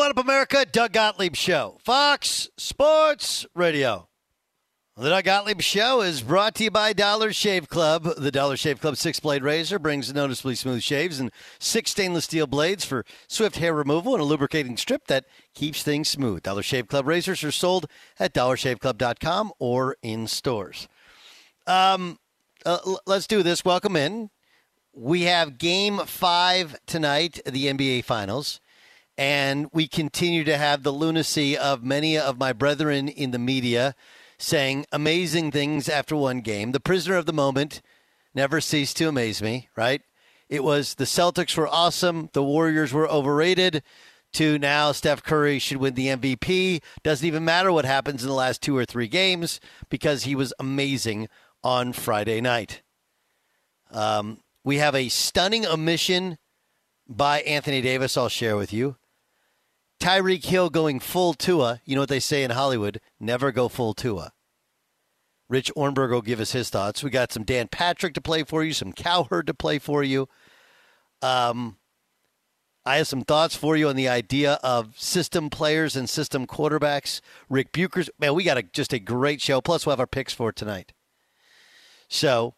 What up, America? Doug Gottlieb Show, Fox Sports Radio. The Doug Gottlieb Show is brought to you by Dollar Shave Club. The Dollar Shave Club six blade razor brings noticeably smooth shaves and six stainless steel blades for swift hair removal and a lubricating strip that keeps things smooth. Dollar Shave Club razors are sold at dollarshaveclub.com or in stores. Um, uh, let's do this. Welcome in. We have game five tonight, the NBA Finals. And we continue to have the lunacy of many of my brethren in the media saying amazing things after one game. The prisoner of the moment never ceased to amaze me, right? It was the Celtics were awesome, the Warriors were overrated, to now Steph Curry should win the MVP. Doesn't even matter what happens in the last two or three games because he was amazing on Friday night. Um, we have a stunning omission by Anthony Davis, I'll share with you. Tyreek Hill going full Tua. You know what they say in Hollywood never go full Tua. Rich Ohrnberger will give us his thoughts. We got some Dan Patrick to play for you, some Cowherd to play for you. Um, I have some thoughts for you on the idea of system players and system quarterbacks. Ric Bucher's man, we got a, just a great show. Plus, we'll have our picks for tonight. So,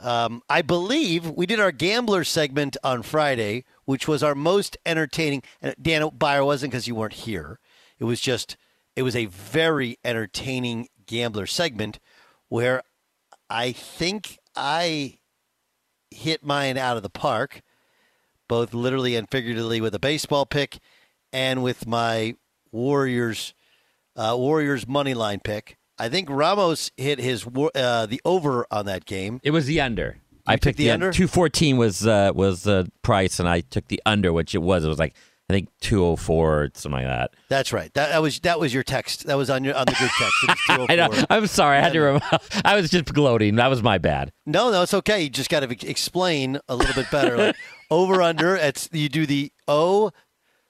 um, I believe we did our gambler segment on Friday which was our most entertaining. And Dan Beyer wasn't because you weren't here. It was just, it was a very entertaining gambler segment where I think I hit mine out of the park, both literally and figuratively with a baseball pick and with my Warriors uh, Warriors money line pick. I think Ramos hit his uh, the over on that game. It was the under. I picked the, the under. Two fourteen was uh, was the price, and I took the under, which it was. It was like I think two oh four or something like that. That's right. That, that, was that was your text. That was on your on the group text. I know. I'm sorry. I had to. I was just gloating. That was my bad. No, no, it's okay. You just got to explain a little bit better. Like over under. It's you do the O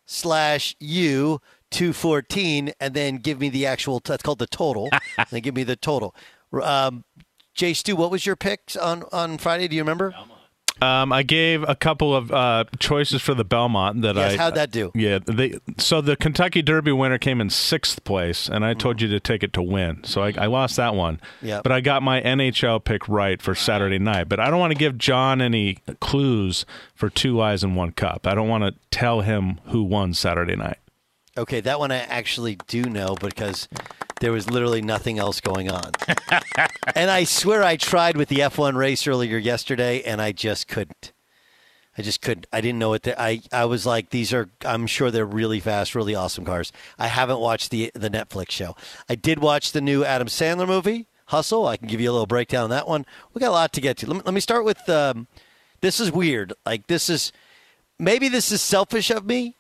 slash U two fourteen, and then give me the actual. That's called the total. and then give me the total. Um, Jay Stu, what was your picks on on Friday? Do you remember? Um, I gave a couple of uh, choices for the Belmont that Yes, I. how'd that do? Yeah, they. So the Kentucky Derby winner came in sixth place, and I told you to take it to win. So I, I lost that one. Yep. But I got my NHL pick right for Saturday night. But I don't want to give John any clues for two eyes and one cup. I don't want to tell him who won Saturday night. Okay, that one I actually do know because there was literally nothing else going on. and I swear I tried with the F1 race earlier yesterday and I just couldn't. I just couldn't. I didn't know what the, I I was like these are I'm sure they're really fast, really awesome cars. I haven't watched the the Netflix show. I did watch the new Adam Sandler movie, Hustle. I can give you a little breakdown on that one. We got a lot to get to. Let me, let me start with um, this is weird. Like this is maybe this is selfish of me,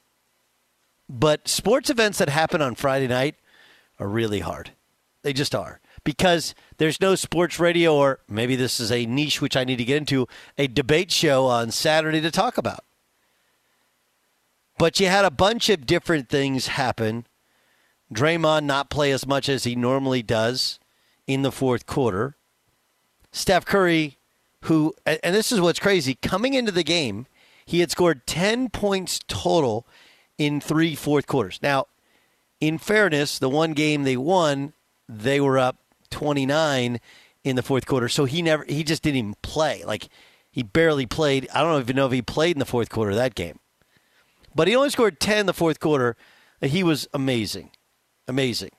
but sports events that happen on Friday night are really hard. They just are. Because there's no sports radio, or maybe this is a niche which I need to get into, a debate show on Saturday to talk about. But you had a bunch of different things happen. Draymond not play as much as he normally does in the fourth quarter. Steph Curry, who, and this is what's crazy, coming into the game, he had scored 10 points total in three fourth quarters. Now, in fairness, the one game they won, they were up 29 in the fourth quarter. So he never, he just didn't even play. Like he barely played. I don't even know if he played in the fourth quarter of that game. But he only scored 10 in the fourth quarter. He was amazing. Amazing.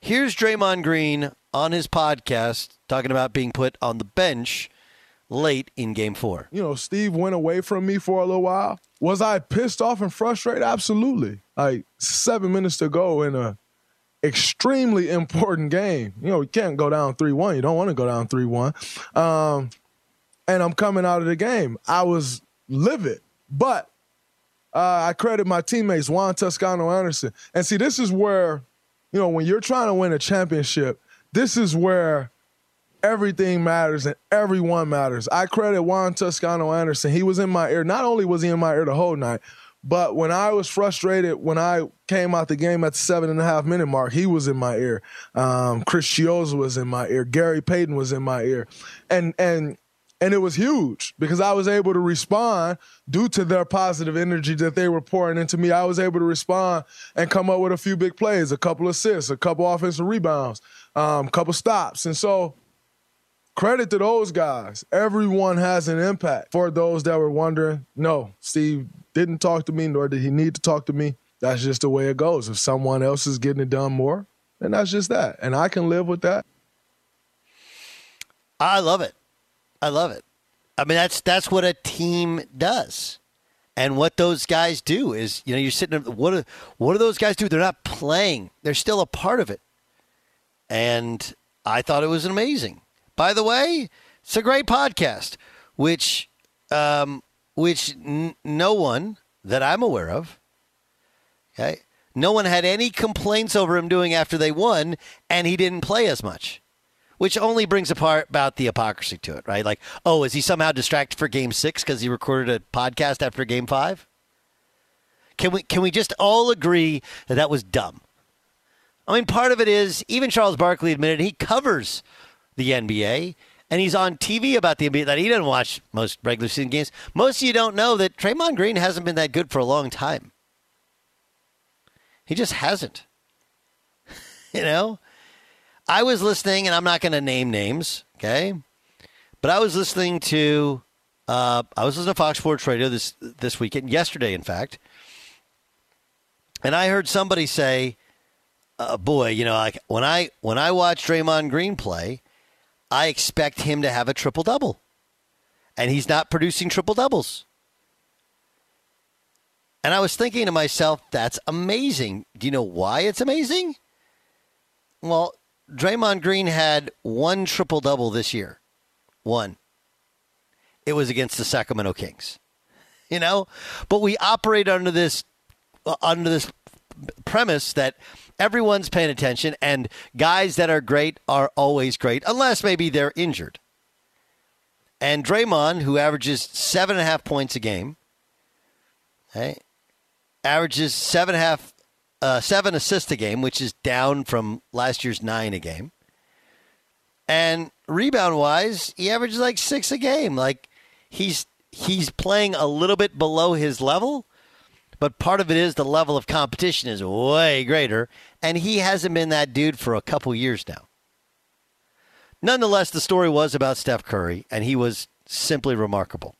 Here's Draymond Green on his podcast talking about being put on the bench late in game four. you know, Steve went away from me for a little while. Was I pissed off and frustrated? Absolutely. Like seven minutes to go in a extremely important game. You know, you can't go down three one. You don't want to go down three one. Um, and I'm coming out of the game. I was livid, but uh, I credit my teammates Juan Toscano Anderson. And see, this is where, you know, when you're trying to win a championship, this is where everything matters and everyone matters. I credit Juan Toscano Anderson. He was in my ear. Not only was he in my ear the whole night, but when I was frustrated, when I came out the game at the seven and a half minute mark, he was in my ear. Um, Chris Chiozza was in my ear. Gary Payton was in my ear, and and and it was huge because I was able to respond due to their positive energy that they were pouring into me. I was able to respond and come up with a few big plays, a couple assists, a couple offensive rebounds, um, couple stops, and so credit to those guys. Everyone has an impact. For those that were wondering, no, Steve didn't talk to me, nor did he need to talk to me. That's just the way it goes. If someone else is getting it done more, then that's just that. And I can live with that. I love it. I love it. I mean, that's that's what a team does, and what those guys do is, you know, you're sitting. there, What do, what do those guys do? They're not playing. They're still a part of it, and I thought it was amazing. By the way, it's a great podcast, which um, which n- no one that I'm aware of. Okay, no one had any complaints over him doing after they won, and he didn't play as much which only brings apart about the hypocrisy to it, right? Like, oh, is he somehow distracted for Game Six because he recorded a podcast after Game Five? Can we can we just all agree that that was dumb? I mean, part of it is even Charles Barkley admitted he covers the NBA and he's on TV about the NBA that he doesn't watch most regular season games. Most of you don't know that Draymond Green hasn't been that good for a long time. He just hasn't. you know. I was listening, and I'm not going to name names, okay? But I was listening to, uh, I was listening to Fox Sports Radio this this weekend, yesterday, in fact, and I heard somebody say, uh, "Boy, you know, like when I when I watch Draymond Green play, I expect him to have a triple double, and he's not producing triple doubles." And I was thinking to myself, "That's amazing. Do you know why it's amazing?" Well, Draymond Green had one triple double this year. One. It was against the Sacramento Kings. You know, but we operate under this uh, under this premise that everyone's paying attention and guys that are great are always great unless maybe they're injured. And Draymond, who averages seven and a half points a game, okay, averages seven and a half, uh, seven assists a game, which is down from last year's nine a game. And rebound wise, he averages like six a game. Like he's he's playing a little bit below his level, but part of it is the level of competition is way greater, and he hasn't been that dude for a couple years now. Nonetheless, the story was about Steph Curry, and he was simply remarkable.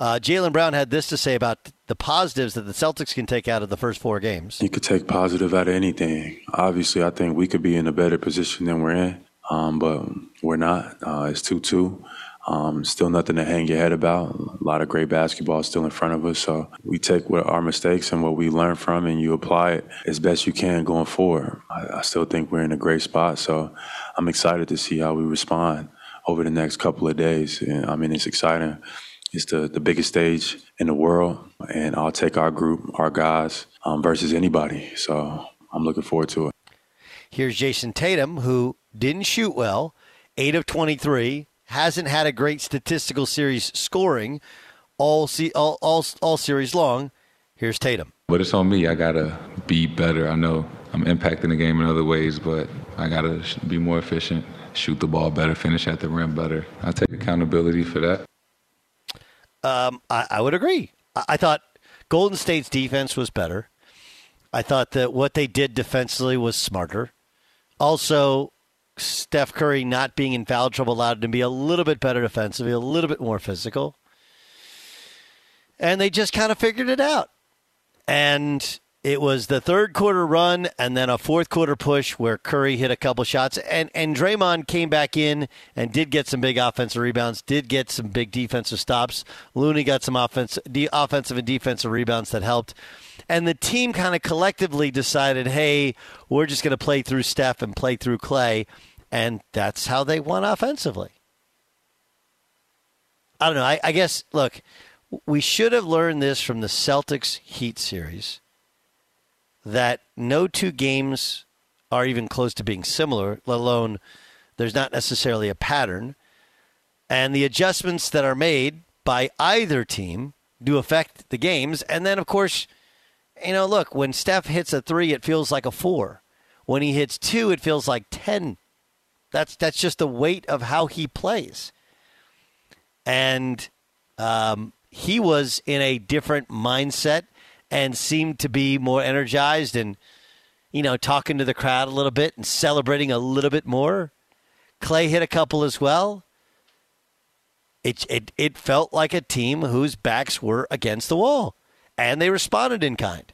Uh, Jaylen Brown had this to say about the positives that the Celtics can take out of the first four games. You could take positive out of anything. Obviously, I think we could be in a better position than we're in, um, but we're not. Uh, it's 2 2. Um, still nothing to hang your head about. A lot of great basketball still in front of us. So we take what our mistakes and what we learn from, and you apply it as best you can going forward. I, I still think we're in a great spot. So I'm excited to see how we respond over the next couple of days. And I mean, it's exciting. It's the, the biggest stage in the world, and I'll take our group, our guys, um, versus anybody. So I'm looking forward to it. Here's Jayson Tatum, who didn't shoot well, 8 of 23, hasn't had a great statistical series scoring all, se- all, all, all series long. Here's Tatum. But it's on me. I got to be better. I know I'm impacting the game in other ways, but I got to be more efficient, shoot the ball better, finish at the rim better. I take accountability for that. Um, I, I would agree. I, I thought Golden State's defense was better. I thought that what they did defensively was smarter. Also, Steph Curry not being in foul trouble allowed him to be a little bit better defensively, a little bit more physical. And they just kind of figured it out. And it was the third quarter run and then a fourth quarter push where Curry hit a couple shots. And, and Draymond came back in and did get some big offensive rebounds, did get some big defensive stops. Looney got some offense, de- offensive and defensive rebounds that helped. And the team kind of collectively decided, hey, we're just going to play through Steph and play through Clay. And that's how they won offensively. I don't know. I, I guess, look, we should have learned this from the Celtics Heat series that no two games are even close to being similar, let alone there's not necessarily a pattern. And the adjustments that are made by either team do affect the games. And then, of course, you know, look, when Steph hits a three, it feels like a four. When he hits two, it feels like 10. That's, that's just the weight of how he plays. And um, he was in a different mindset and seemed to be more energized and, you know, talking to the crowd a little bit and celebrating a little bit more. Clay hit a couple as well. It, it, it felt like a team whose backs were against the wall, and they responded in kind.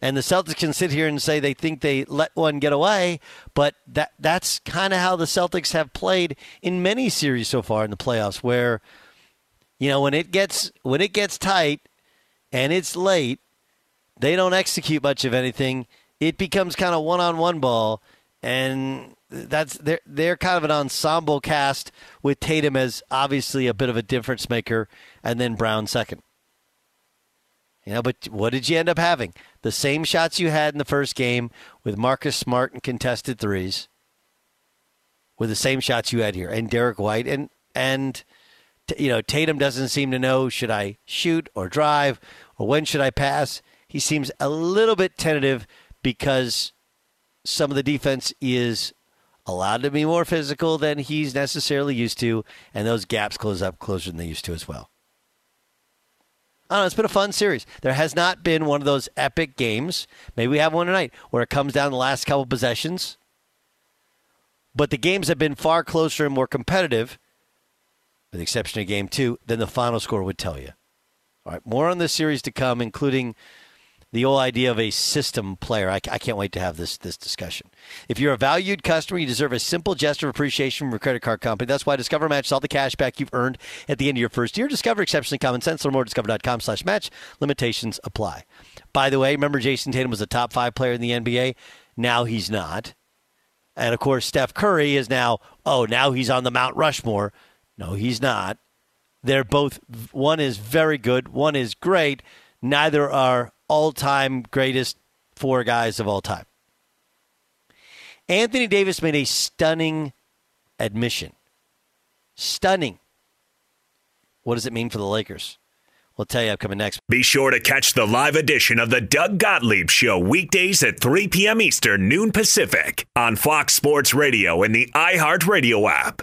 And the Celtics can sit here and say they think they let one get away, but that that's kind of how the Celtics have played in many series so far in the playoffs, where you know when it gets when it gets tight and it's late, they don't execute much of anything. It becomes kind of one-on-one ball, and that's they're they're kind of an ensemble cast with Tatum as obviously a bit of a difference maker, and then Brown second. You know, but what did you end up having? The same shots you had in the first game with Marcus Smart and contested threes, with the same shots you had here, and Derrick White, and and you know Tatum doesn't seem to know should I shoot or drive or when should I pass. He seems a little bit tentative because some of the defense is allowed to be more physical than he's necessarily used to, and those gaps close up closer than they used to as well. I don't know. It's been a fun series. There has not been one of those epic games. Maybe we have one tonight where it comes down the last couple possessions. But the games have been far closer and more competitive, with the exception of game two, then the final score would tell you. All right, more on this series to come, including the whole idea of a system player. I, I, can't wait to have this this discussion. If you're a valued customer, you deserve a simple gesture of appreciation from your credit card company. That's why Discover matches all the cash back you've earned at the end of your first year. Discover exceptionally common sense. Learn more at discover.com slash match. Limitations apply. By the way, remember Jayson Tatum was a top five player in the NBA? Now he's not. And of course, Steph Curry is now, oh, now he's on the Mount Rushmore. No, he's not. They're both, one is very good, one is great. Neither are all time greatest four guys of all time. Anthony Davis made a stunning admission. Stunning. What does it mean for the Lakers? We'll tell you upcoming next. Be sure to catch the live edition of the Doug Gottlieb Show weekdays at 3 p.m. Eastern, noon Pacific on Fox Sports Radio and the iHeartRadio app.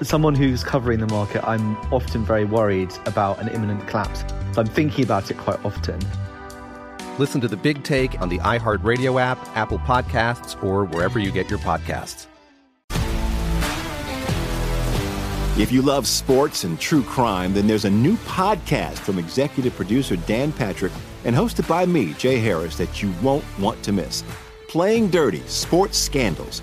As someone who's covering the market, I'm often very worried about an imminent collapse. So I'm thinking about it quite often. Listen to the big take on the iHeartRadio app, Apple Podcasts, or wherever you get your podcasts. If you love sports and true crime, then there's a new podcast from executive producer Dan Patrick and hosted by me, Jay Harris, that you won't want to miss. Playing Dirty Sports Scandals.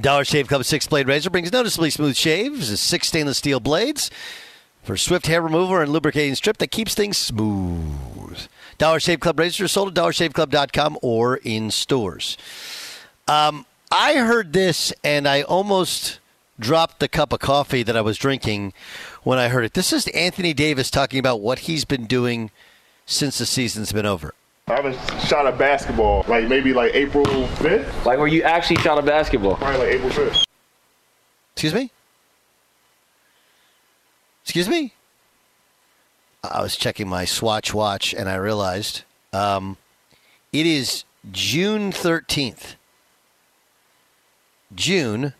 Dollar Shave Club six blade razor brings noticeably smooth shaves, six stainless steel blades for swift hair removal and lubricating strip that keeps things smooth. Dollar Shave Club razor is sold at dollarshaveclub.com or in stores. Um, I heard this and I almost dropped the cup of coffee that I was drinking when I heard it. This is Anthony Davis talking about what he's been doing since the season's been over. I haven't shot a basketball like maybe like April 5th. Like where you actually shot a basketball? Probably like April 5th. Excuse me? Excuse me? I was checking my Swatch watch and I realized um, it is June 13th. June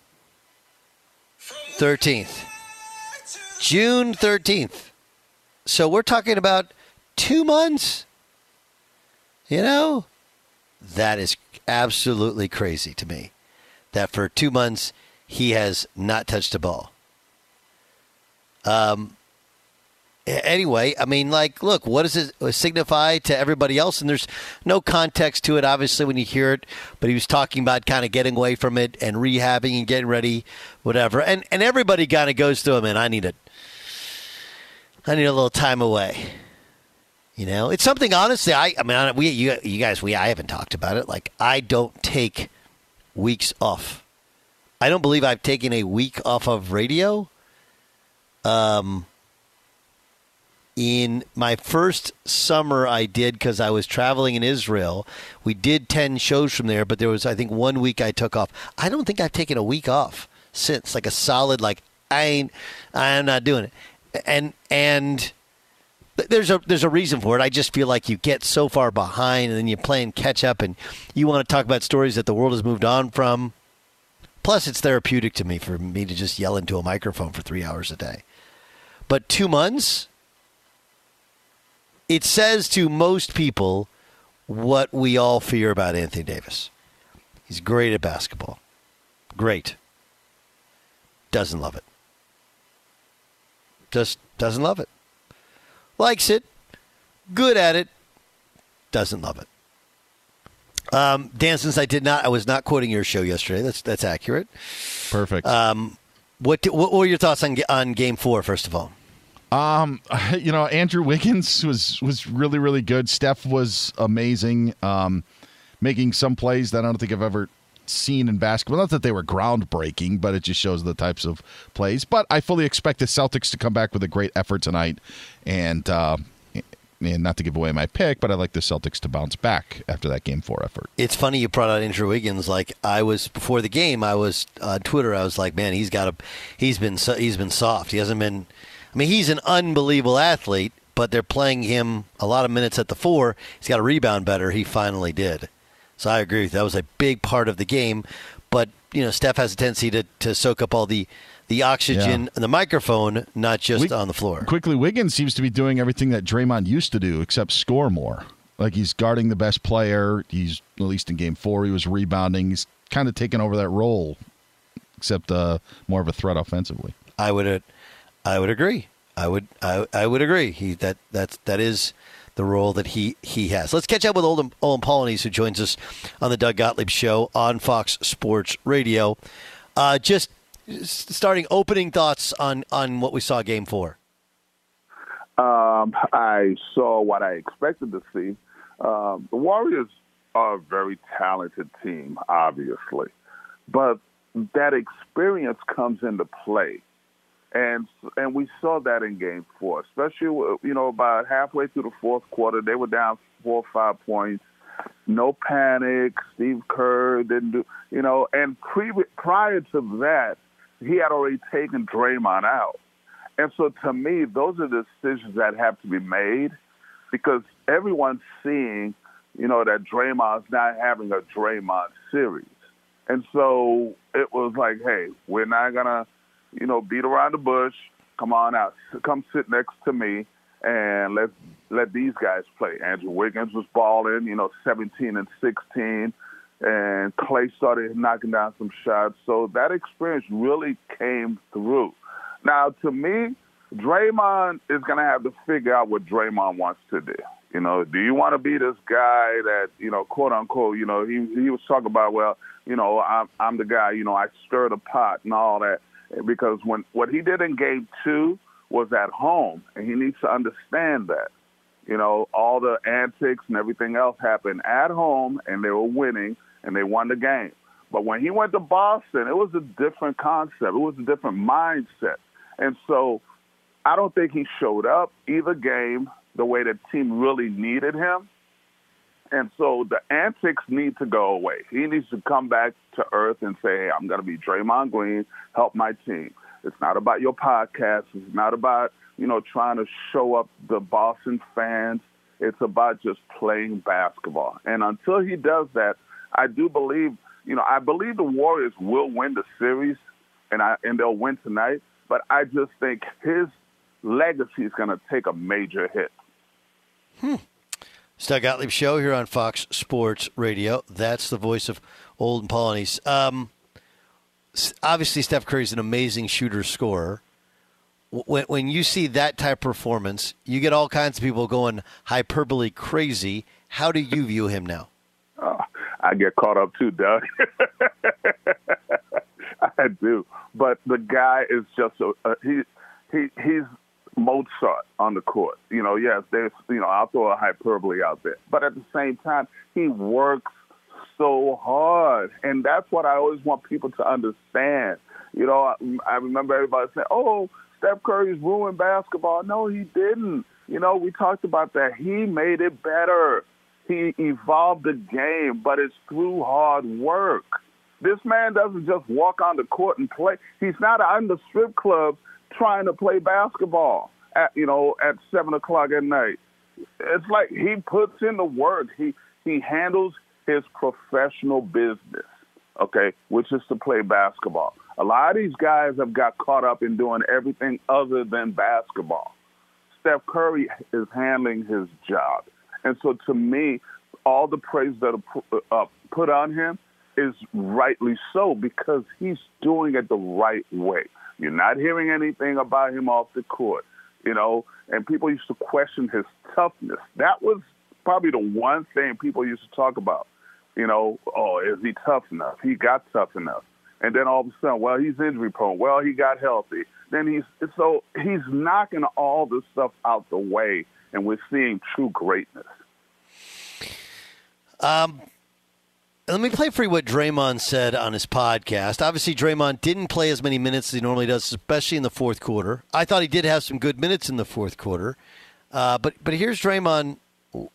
13th. June 13th. So we're talking about two months. You know, that is absolutely crazy to me. That for two months he has not touched a ball. Um, anyway, I mean, like, look, what does it signify to everybody else? And there's no context to it, obviously, when you hear it. But he was talking about kind of getting away from it and rehabbing and getting ready, whatever. And and everybody kind of goes through it. Man, I need a, I need a little time away. You know, it's something. Honestly, I, I mean, we, you, you guys, we, I haven't talked about it. Like, I don't take weeks off. I don't believe I've taken a week off of radio. Um in my first summer I did because I was traveling in Israel. We did 10 shows from there, but there was, I think, one week I took off. I don't think I've taken a week off since, like a solid, like, I ain't, I'm not doing it. And, and, there's a there's a reason for it. I just feel like you get so far behind, and then you're playing catch up, and you want to talk about stories that the world has moved on from. Plus, it's therapeutic to me for me to just yell into a microphone for three hours a day. But two months, it says to most people what we all fear about Anthony Davis. He's great at basketball. Great. Doesn't love it. Just doesn't love it. Likes it. Good at it. Doesn't love it. Um, Dan, since I did not, I was not quoting your show yesterday. That's that's accurate. Perfect. Um, what what were your thoughts on on Game Four? First of all, um, you know, Andrew Wiggins was was really really good. Steph was amazing, um, making some plays that I don't think I've ever seen in basketball. Not that they were groundbreaking, but it just shows the types of plays. But I fully expect the Celtics to come back with a great effort tonight, and uh, and not to give away my pick, but I like the Celtics to bounce back after that game four effort. It's funny you brought out Andrew Wiggins. Like I was before the game, I was on Twitter. I was like, man, he's got a, he's been he's been soft. He hasn't been I mean, he's an unbelievable athlete, but they're playing him a lot of minutes at the four. He's got to rebound better. He finally did. So I agree with you. That was a big part of the game. But, you know, Steph has a tendency to, to soak up all the, the oxygen yeah. and the microphone, not just on the floor. Quickly, Wiggins seems to be doing everything that Draymond used to do, except score more. Like he's guarding the best player. He's, at least in game four, he was rebounding. He's kind of taken over that role, except uh, more of a threat offensively. I would I would agree. I would I, I would agree. He that that's that is the role that he he has. Let's catch up with Olden, Olden Polynice, who joins us on the Doug Gottlieb Show on Fox Sports Radio. Uh, just starting opening thoughts on on what we saw Game Four. Um, I saw what I expected to see. Um, the Warriors are a very talented team, obviously, but that experience comes into play and and we saw that in Game Four, especially you know about halfway through the fourth quarter, they were down four or five points. No panic. Steve Kerr didn't do you know, and pre- prior to that, he had already taken Draymond out. And so to me, those are decisions that have to be made because everyone's seeing, you know, that Draymond's not having a Draymond series. And so it was like, hey, we're not gonna you know, beat around the bush. Come on out, come sit next to me, and let let these guys play. Andrew Wiggins was balling, you know, 17 and 16, and Clay started knocking down some shots. So that experience really came through. Now, to me, Draymond is going to have to figure out what Draymond wants to do. You know, do you want to be this guy that you know, quote unquote, you know, he he was talking about, well, you know, I'm I'm the guy, you know, I stir the pot and all that because when what he did in game two was at home, and he needs to understand that. You know, all the antics and everything else happened at home, and they were winning, and they won the game. But when he went to Boston, it was a different concept. It was a different mindset. And so I don't think he showed up either game the way the team really needed him. And so the antics need to go away. He needs to come back to earth and say, hey, I'm going to be Draymond Green, help my team. It's not about your podcast. It's not about, you know, trying to show up the Boston fans. It's about just playing basketball. And until he does that, I do believe, you know, I believe the Warriors will win the series and I and they'll win tonight, but I just think his legacy is going to take a major hit. Hmm. Doug Gottlieb Show here on Fox Sports Radio. That's the voice of Olden Polynice. Um, obviously, Steph Curry's an amazing shooter scorer. when, when you see that type of performance, you get all kinds of people going hyperbole crazy. How do you view him now? Oh, I get caught up too, Doug. I do, but the guy is just a, a he. He he's Mozart on the court. You know, yes, there's you know I'll throw a hyperbole out there, but at the same time, he works so hard, and that's what I always want people to understand. You know, I, I remember everybody saying, "Oh, Steph Curry's ruined basketball." No, he didn't. You know, we talked about that. He made it better. He evolved the game, but it's through hard work. This man doesn't just walk on the court and play. He's not in the strip club trying to play basketball at you know at seven o'clock at night. It's like he puts in the work. He he handles his professional business, okay, which is to play basketball. A lot of these guys have got caught up in doing everything other than basketball. Steph Curry is handling his job. And so to me, all the praise that are uh, put on him is rightly so because he's doing it the right way. You're not hearing anything about him off the court, you know, and people used to question his toughness. That was probably the one thing people used to talk about. You know, oh, is he tough enough? He got tough enough. And then all of a sudden, well, he's injury prone. Well, he got healthy. Then he's so he's knocking all this stuff out the way, and we're seeing true greatness. Um, let me play for you what Draymond said on his podcast. Obviously, Draymond didn't play as many minutes as he normally does, especially in the fourth quarter. I thought he did have some good minutes in the fourth quarter. Uh, but but here's Draymond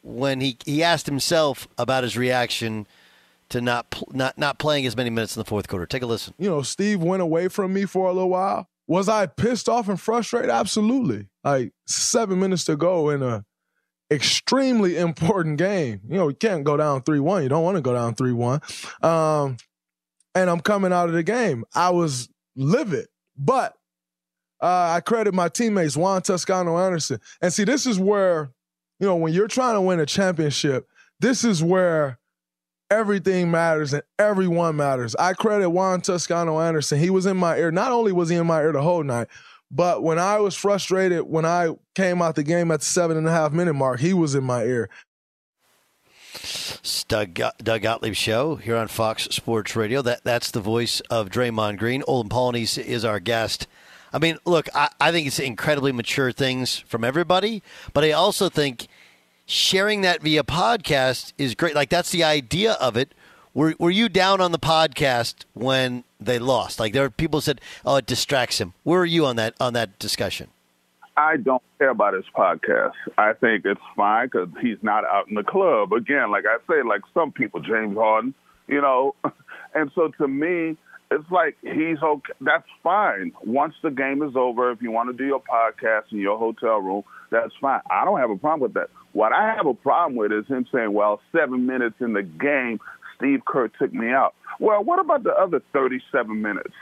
when he, he asked himself about his reaction to not not not playing as many minutes in the fourth quarter. Take a listen. You know, Steve went away from me for a little while. Was I pissed off and frustrated? Absolutely. Like seven minutes to go in a extremely important game. You know, you can't go down 3 1. You don't want to go down 3 1. Um, and I'm coming out of the game. I was livid, but uh, I credit my teammates, Juan Toscano Anderson. And see, this is where, you know, when you're trying to win a championship, this is where everything matters and everyone matters. I credit Juan Toscano Anderson. He was in my ear. Not only was he in my ear the whole night, but when I was frustrated, when I came out the game at the seven and a half minute mark, he was in my ear. Doug, Doug Gottlieb show here on Fox Sports Radio. That that's the voice of Draymond Green. Olden Polynice is our guest. I mean, look, I, I think it's incredibly mature things from everybody, but I also think sharing that via podcast is great. Like that's the idea of it. Were were you down on the podcast when they lost? Like there are people who said, "Oh, it distracts him." Where are you on that on that discussion? I don't care about his podcast. I think it's fine because he's not out in the club. Again, like I say, like some people, James Harden, you know. And so to me, it's like he's okay. That's fine. Once the game is over, if you want to do your podcast in your hotel room, that's fine. I don't have a problem with that. What I have a problem with is him saying, well, seven minutes in the game, Steve Kerr took me out. Well, what about the other 37 minutes?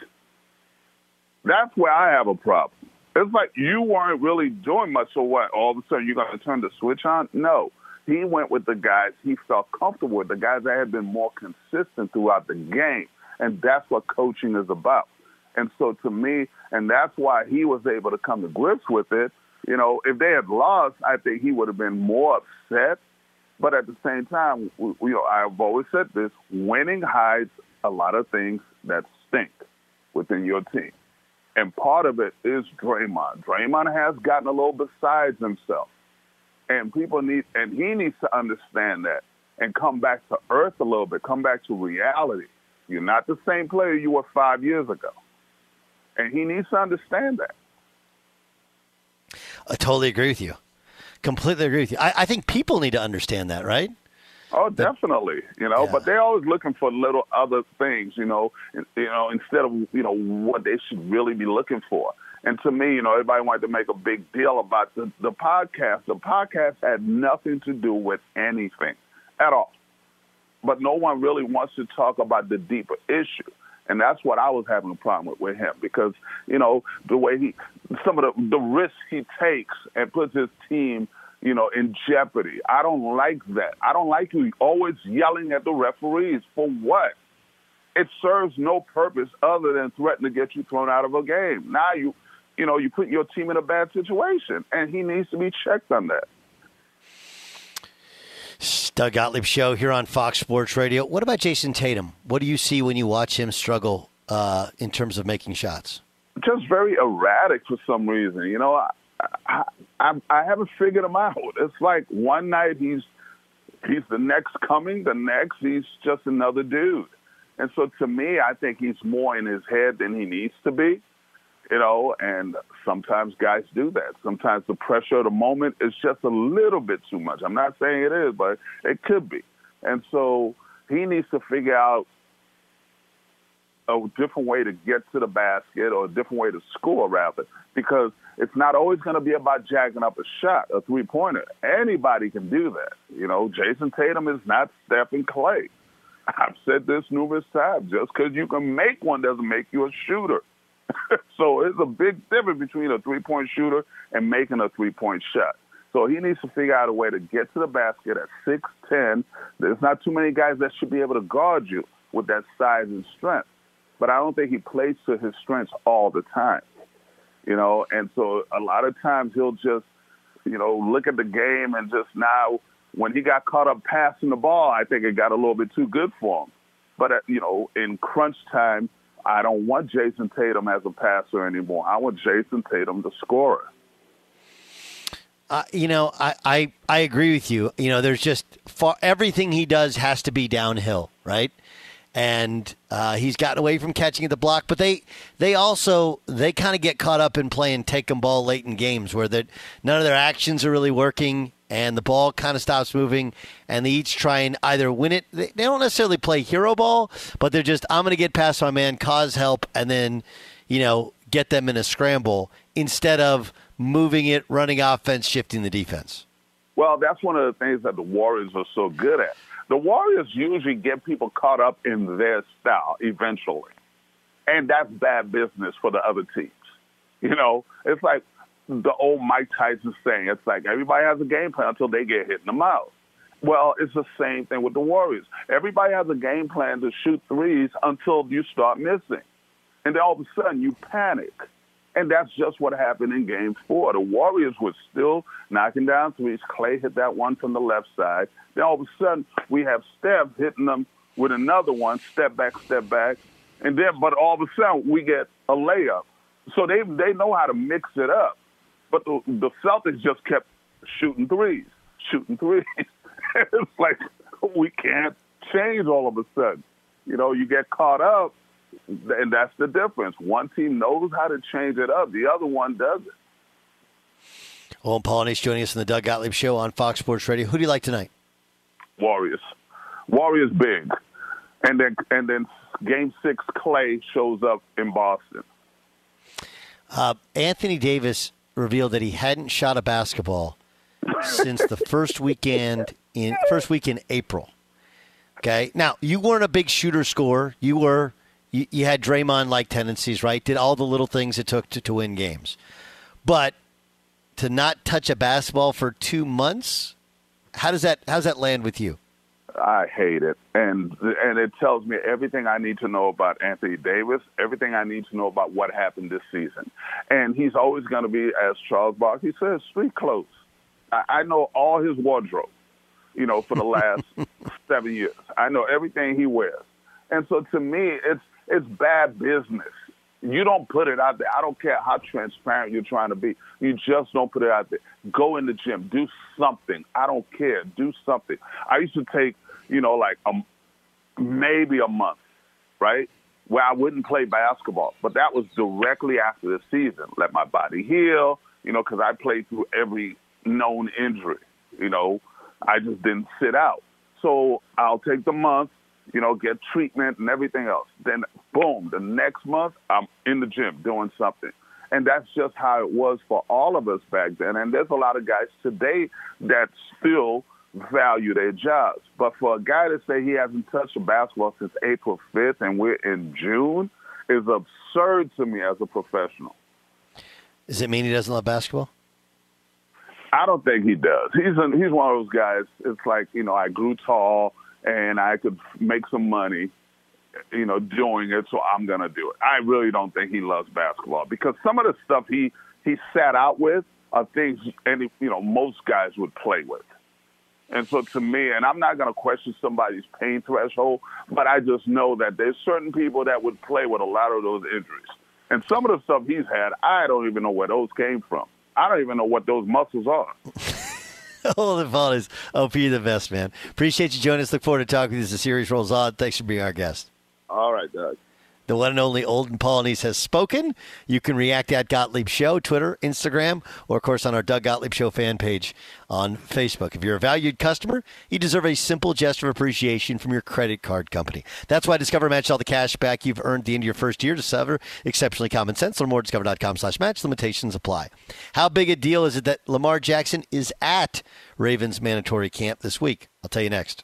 That's where I have a problem. It's like you weren't really doing much, so what? All of a sudden you're going to turn the switch on? No. He went with the guys he felt comfortable with, the guys that had been more consistent throughout the game. And that's what coaching is about. And so to me, and that's why he was able to come to grips with it. You know, if they had lost, I think he would have been more upset. But at the same time, we, know, I've always said this: winning hides a lot of things that stink within your team. And part of it is Draymond. Draymond has gotten a little besides himself. And people need, and he needs to understand that and come back to earth a little bit, come back to reality. You're not the same player you were five years ago. And he needs to understand that. I totally agree with you. Completely agree with you. I, I think people need to understand that, right? Oh, definitely. You know, yeah. but they're always looking for little other things. You know, you know, instead of you know what they should really be looking for. And to me, you know, everybody wanted to make a big deal about the the podcast. The podcast had nothing to do with anything at all. But no one really wants to talk about the deeper issue. And that's what I was having a problem with, with him because, you know, the way he, some of the, the risks he takes and puts his team you know, in jeopardy. I don't like that. I don't like you always yelling at the referees. For what? It serves no purpose other than threaten to get you thrown out of a game. Now you you know, you put your team in a bad situation, and he needs to be checked on that. Doug Gottlieb show here on Fox Sports Radio. What about Jayson Tatum? What do you see when you watch him struggle uh, in terms of making shots? Just very erratic for some reason. You know, I, I, I, I haven't figured him out. It's like one night he's he's the next coming, the next he's just another dude. And so to me, I think he's more in his head than he needs to be you know, and sometimes guys do that. Sometimes the pressure of the moment is just a little bit too much. I'm not saying it is, but it could be. And so he needs to figure out a different way to get to the basket or a different way to score, rather, because it's not always going to be about jacking up a shot, a three pointer. Anybody can do that. You know, Jayson Tatum is not Stephen Klay. I've said this numerous times. Just because you can make one doesn't make you a shooter. so it's a big difference between a three point shooter and making a three point shot. So he needs to figure out a way to get to the basket at 6'10. There's not too many guys that should be able to guard you with that size and strength. But I don't think he plays to his strengths all the time. You know, and so a lot of times he'll just, you know, look at the game and just now when he got caught up passing the ball, I think it got a little bit too good for him. But, uh, you know, in crunch time, I don't want Jayson Tatum as a passer anymore. I want Jayson Tatum the scorer. Uh, you know, I, I, I agree with you. You know, there's just for everything he does has to be downhill, right? And uh, he's gotten away from catching at the block, but they they also they kind of get caught up in playing take 'em ball late in games where that none of their actions are really working and the ball kind of stops moving, and they each try and either win it. They don't necessarily play hero ball, but they're just I'm going to get past my man, cause help, and then you know get them in a scramble instead of moving it, running offense, shifting the defense. Well, that's one of the things that the Warriors are so good at. The Warriors usually get people caught up in their style eventually, and that's bad business for the other teams. You know, it's like the old Mike Tyson saying. It's like everybody has a game plan until they get hit in the mouth. Well, it's the same thing with the Warriors. Everybody has a game plan to shoot threes until you start missing. And then all of a sudden you panic. And that's just what happened in game four. The Warriors were still knocking down threes. Klay hit that one from the left side. Then all of a sudden we have Steph hitting them with another one, step back, step back. And then, but all of a sudden we get a layup. So they, they know how to mix it up. But the, the Celtics just kept shooting threes, shooting threes. it's like we can't change all of a sudden. You know, you get caught up, and that's the difference. One team knows how to change it up, the other one doesn't. Olden Polynice joining us in the Doug Gottlieb Show on Fox Sports Radio. Who do you like tonight? Warriors. Warriors big. And then and then game six Klay shows up in Boston. Uh, Anthony Davis revealed that he hadn't shot a basketball since the first weekend in first week in April. Okay, now you weren't a big shooter scorer. You were you, you had Draymond like tendencies, right? Did all the little things it took to, to win games, but to not touch a basketball for two months, how does that how does that land with you? I hate it, and and it tells me everything I need to know about Anthony Davis, everything I need to know about what happened this season, and he's always going to be, as Charles Barkley says, street clothes. I, I know all his wardrobe, you know, for the last seven years. I know everything he wears, and so to me, it's it's bad business. You don't put it out there. I don't care how transparent you're trying to be. You just don't put it out there. Go in the gym, do something. I don't care. Do something. I used to take, you know, like a, maybe a month, right, where I wouldn't play basketball. But that was directly after the season. Let my body heal, you know, because I played through every known injury. You know, I just didn't sit out. So I'll take the month, you know, get treatment and everything else. Then, boom, the next month, I'm in the gym doing something. And that's just how it was for all of us back then. And there's a lot of guys today that still value their jobs. But for a guy to say he hasn't touched a basketball since April 5th and we're in June is absurd to me as a professional. Does it mean he doesn't love basketball? I don't think he does. He's a, he's one of those guys. It's like you know, I grew tall and I could make some money, you know, doing it, so I'm going to do it. I really don't think he loves basketball because some of the stuff he he sat out with are things any you know most guys would play with. And so to me, and I'm not going to question somebody's pain threshold, but I just know that there's certain people that would play with a lot of those injuries. And some of the stuff he's had, I don't even know where those came from. I don't even know what those muscles are. All the fault is OP the best, man. Appreciate you joining us. Look forward to talking with you as the series rolls on. Thanks for being our guest. All right, Doug. The one and only Olden Polynice has spoken. You can react at Gottlieb Show, Twitter, Instagram, or of course on our Doug Gottlieb Show fan page on Facebook. If you're a valued customer, you deserve a simple gesture of appreciation from your credit card company. That's why Discover matched all the cash back you've earned the end of your first year. to Discover exceptionally common sense. Learn more at discover.com slash match. Limitations apply. How big a deal is it that Lamar Jackson is at Ravens mandatory camp this week? I'll tell you next.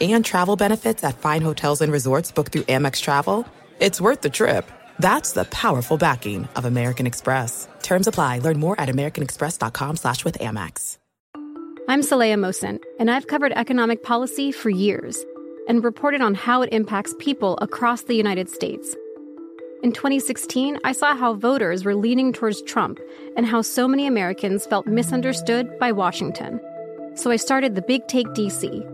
and travel benefits at fine hotels and resorts booked through Amex Travel, it's worth the trip. That's the powerful backing of American Express. Terms apply. Learn more at americanexpress.com slash with Amex. I'm Saleha Mohsin, and I've covered economic policy for years and reported on how it impacts people across the United States. In 2016, I saw how voters were leaning towards Trump and how so many Americans felt misunderstood by Washington. So I started the Big Take DC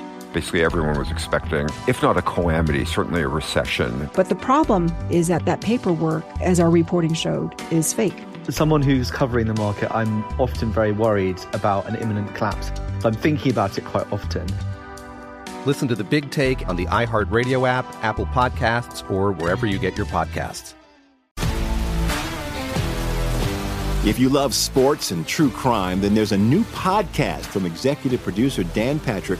basically everyone was expecting, if not a calamity, certainly a recession. But the problem is that that paperwork, as our reporting showed, is fake. As someone who's covering the market, I'm often very worried about an imminent collapse. I'm thinking about it quite often. Listen to the big take on the iHeartRadio app, Apple Podcasts, or wherever you get your podcasts. If you love sports and true crime, then there's a new podcast from executive producer Dan Patrick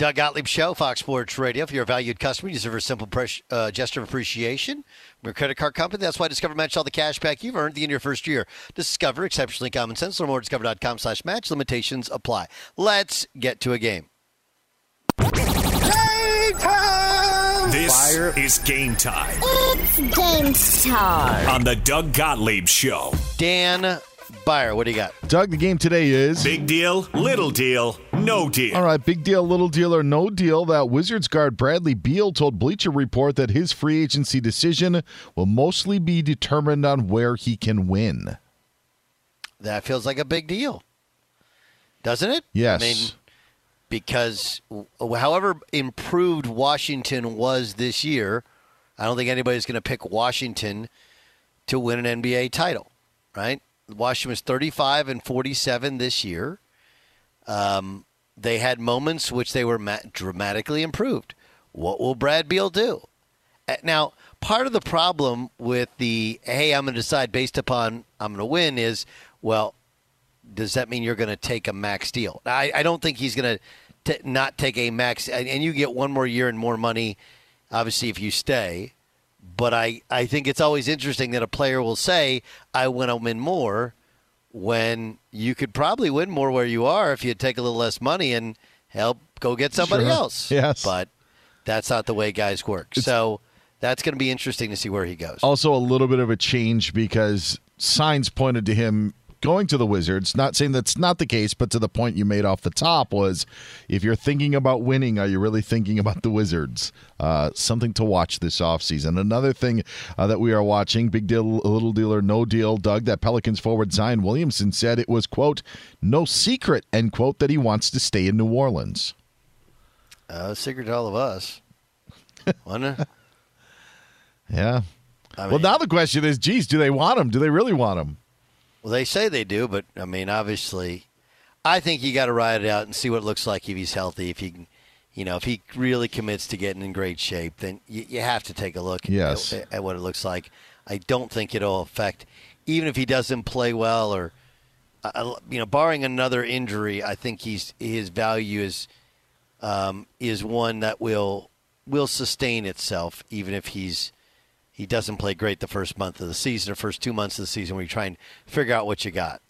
Doug Gottlieb Show, Fox Sports Radio. If you're a valued customer, you deserve a simple pres- uh, gesture of appreciation. We're a credit card company. That's why Discover matched all the cash back you've earned in your first year. Discover, exceptionally common sense. Learn more at discover.com slash match. Limitations apply. Let's get to a game. This Fire. is game time It's game time. on the Doug Gottlieb Show. Dan Beyer, what do you got? Doug, the game today is Big deal, little deal, no deal. All right, big deal, little deal, or no deal. That Wizards guard Bradley Beal told Bleacher Report that his free agency decision will mostly be determined on where he can win. That feels like a big deal, doesn't it? Yes. I mean, because however improved Washington was this year, I don't think anybody's going to pick Washington to win an NBA title, right? Washington was 35 and 47 this year. Um, they had moments which they were ma- dramatically improved. What will Brad Beal do? Now, part of the problem with the hey, I'm going to decide based upon I'm going to win is well, does that mean you're going to take a max deal? I, I don't think he's going to not take a max, and, and you get one more year and more money, obviously, if you stay. But I, I think it's always interesting that a player will say, I want to win more when you could probably win more where you are if you take a little less money and help go get somebody Sure. else. Yes. But that's not the way guys work. so that's going to be interesting to see where he goes. Also, a little bit of a change because signs pointed to him going to the Wizards. Not saying that's not the case, but to the point you made off the top was if you're thinking about winning, are you really thinking about the Wizards? Uh, something to watch this offseason. Another thing uh, that we are watching, big deal, little deal, or no deal, Doug, that Pelicans forward Zion Williamson said it was, quote, no secret, end quote, that he wants to stay in New Orleans. Uh, secret to all of us. Wasn't? Yeah. I well, now the question is, geez, do they want him? Do they really want him? Well, they say they do, but I mean, obviously, I think you got to ride it out and see what it looks like if he's healthy. If he, can, you know, if he really commits to getting in great shape, then you, you have to take a look Yes. at, at what it looks like. I don't think it'll affect, even if he doesn't play well or, uh, you know, barring another injury. I think he's his value is um, is one that will will sustain itself, even if he's he doesn't play great the first month of the season or first two months of the season where you try and figure out what you got.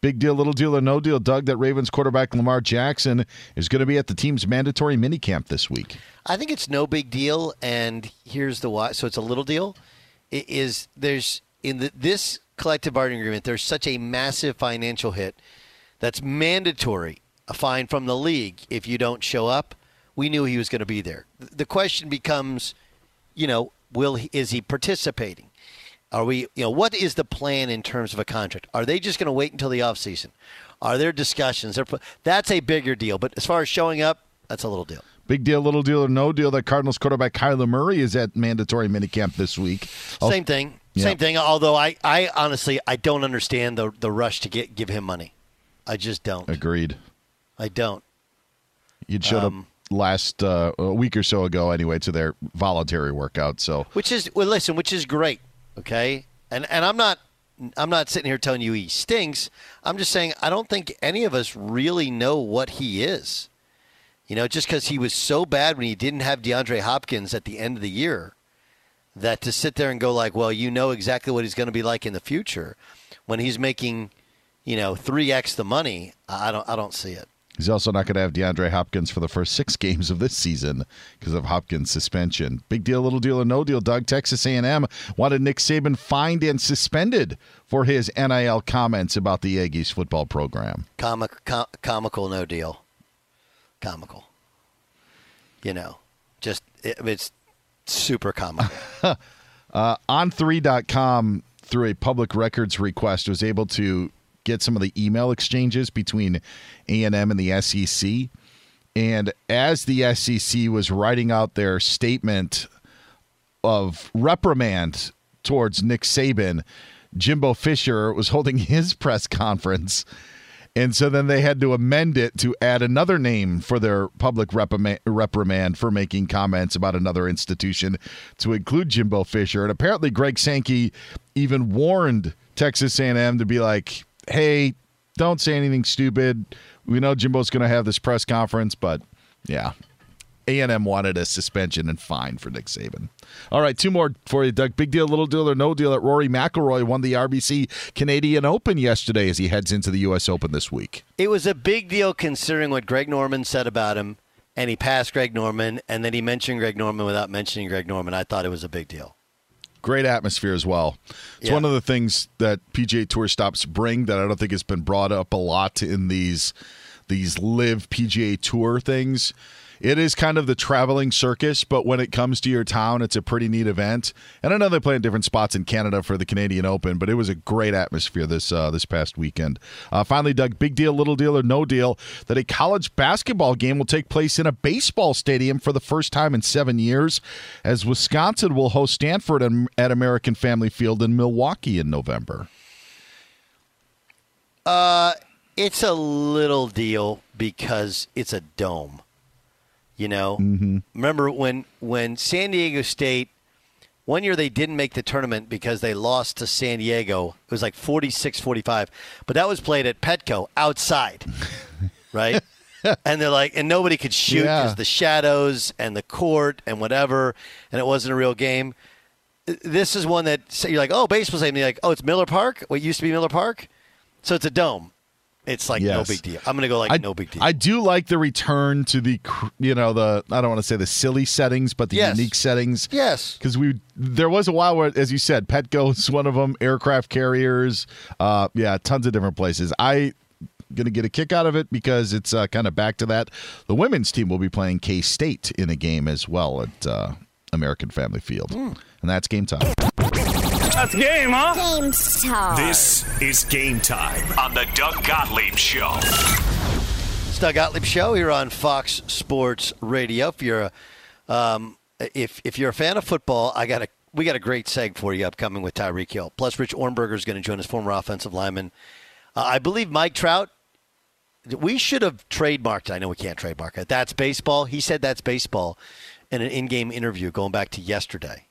Big deal, little deal, or no deal, Doug, that Ravens quarterback Lamar Jackson is going to be at the team's mandatory minicamp this week. I think it's no big deal, and here's the why. So it's a little deal. It is there's in the, this collective bargaining agreement. There's such a massive financial hit that's mandatory, a fine from the league if you don't show up. We knew he was going to be there. The question becomes, you know, will he, is he participating? Are we, you know, what is the plan in terms of a contract? Are they just going to wait until the offseason? Are there discussions? That's a bigger deal. But as far as showing up, that's a little deal. Big deal, little deal, or no deal that Cardinals quarterback Kyler Murray is at mandatory minicamp this week. Oh, Same thing. Yeah. Same thing. Although I, I honestly, I don't understand the the rush to get give him money. I just don't. Agreed. I don't. You'd showed Um, up last uh, a week or so ago anyway to their voluntary workout. So Which is well, listen, which is great. Okay, and and I'm not. I'm not sitting here telling you he stinks. I'm just saying I don't think any of us really know what he is. You know, just because he was so bad when he didn't have DeAndre Hopkins at the end of the year, that to sit there and go like, well, you know exactly what he's going to be like in the future, when he's making, you know, three x the money. I don't. I don't see it. He's also not going to have DeAndre Hopkins for the first six games of this season because of Hopkins' suspension. Big deal, little deal, or no deal. Doug, Texas A&M wanted Nick Saban fined and suspended for his NIL comments about the Aggies football program. Comic, com- comical, no deal. Comical. You know, just it, it's super comical. Uh, on3.com, through a public records request, was able to get some of the email exchanges between A&M and the SEC. And as the SEC was writing out their statement of reprimand towards Nick Saban, Jimbo Fisher was holding his press conference. And so then they had to amend it to add another name for their public reprimand, reprimand for making comments about another institution to include Jimbo Fisher. And apparently Greg Sankey even warned Texas A&M to be like, "Hey, don't say anything stupid. We know Jimbo's going to have this press conference, but yeah, a&M wanted a suspension and fine for Nick Saban. All right, two more for you, Doug. Big deal, little deal, or no deal. That Rory McIlroy won the RBC Canadian Open yesterday as he heads into the U.S. Open this week. It was a big deal considering what Greg Norman said about him, and he passed Greg Norman, and then he mentioned Greg Norman without mentioning Greg Norman. I thought it was a big deal. Great atmosphere as well. It's yeah. one of the things that PGA Tour stops bring that I don't think has been brought up a lot in these these live PGA Tour things it is kind of the traveling circus, but when it comes to your town, it's a pretty neat event. And I know they play in different spots in Canada for the Canadian Open, but it was a great atmosphere this uh, this past weekend. Uh, finally, Doug, big deal, little deal, or no deal that a college basketball game will take place in a baseball stadium for the first time in seven years, as Wisconsin will host Stanford at American Family Field in Milwaukee in November. Uh, it's a little deal because it's a dome. You know, mm-hmm. remember when when San Diego State one year they didn't make the tournament because they lost to San Diego. It was like 46-45, but that was played at Petco outside, right? and they're like, and nobody could shoot because yeah. the shadows and the court and whatever, and it wasn't a real game. This is one that you're like, oh, baseball's game. You're like, oh, it's Miller Park. What used to be Miller Park, so it's a dome. It's like yes. no big deal. I'm going to go like I, no big deal. I do like the return to the you know the I don't want to say the silly settings, but the yes. unique settings. Yes, because we there was a while where, as you said, Petco is one of them. Aircraft carriers, uh, yeah, tons of different places. I going to get a kick out of it because it's uh, kind of back to that. The women's team will be playing K State in a game as well at uh, American Family Field, mm. and that's game time. That's game, huh? Game time. This is game time on the Doug Gottlieb Show. It's Doug Gottlieb Show here on Fox Sports Radio. If you're a, um, if if you're a fan of football, I got a we got a great seg for you upcoming with Tyreek Hill. Plus, Rich Ohrnberger is going to join us, former offensive lineman. Uh, I believe Mike Trout. We should have trademarked. I know we can't trademark it. That's baseball. He said that's baseball in an in-game interview going back to yesterday.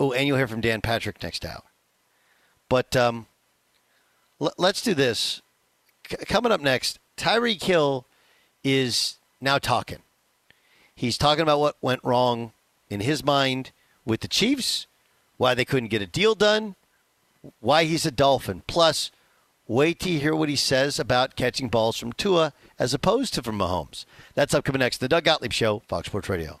Oh, and you'll hear from Dan Patrick next hour. But um, l- let's do this. C- coming up next, Tyreek Hill is now talking. He's talking about what went wrong in his mind with the Chiefs, why they couldn't get a deal done, why he's a Dolphin. Plus, wait to hear what he says about catching balls from Tua as opposed to from Mahomes. That's upcoming next. The Doug Gottlieb Show, Fox Sports Radio.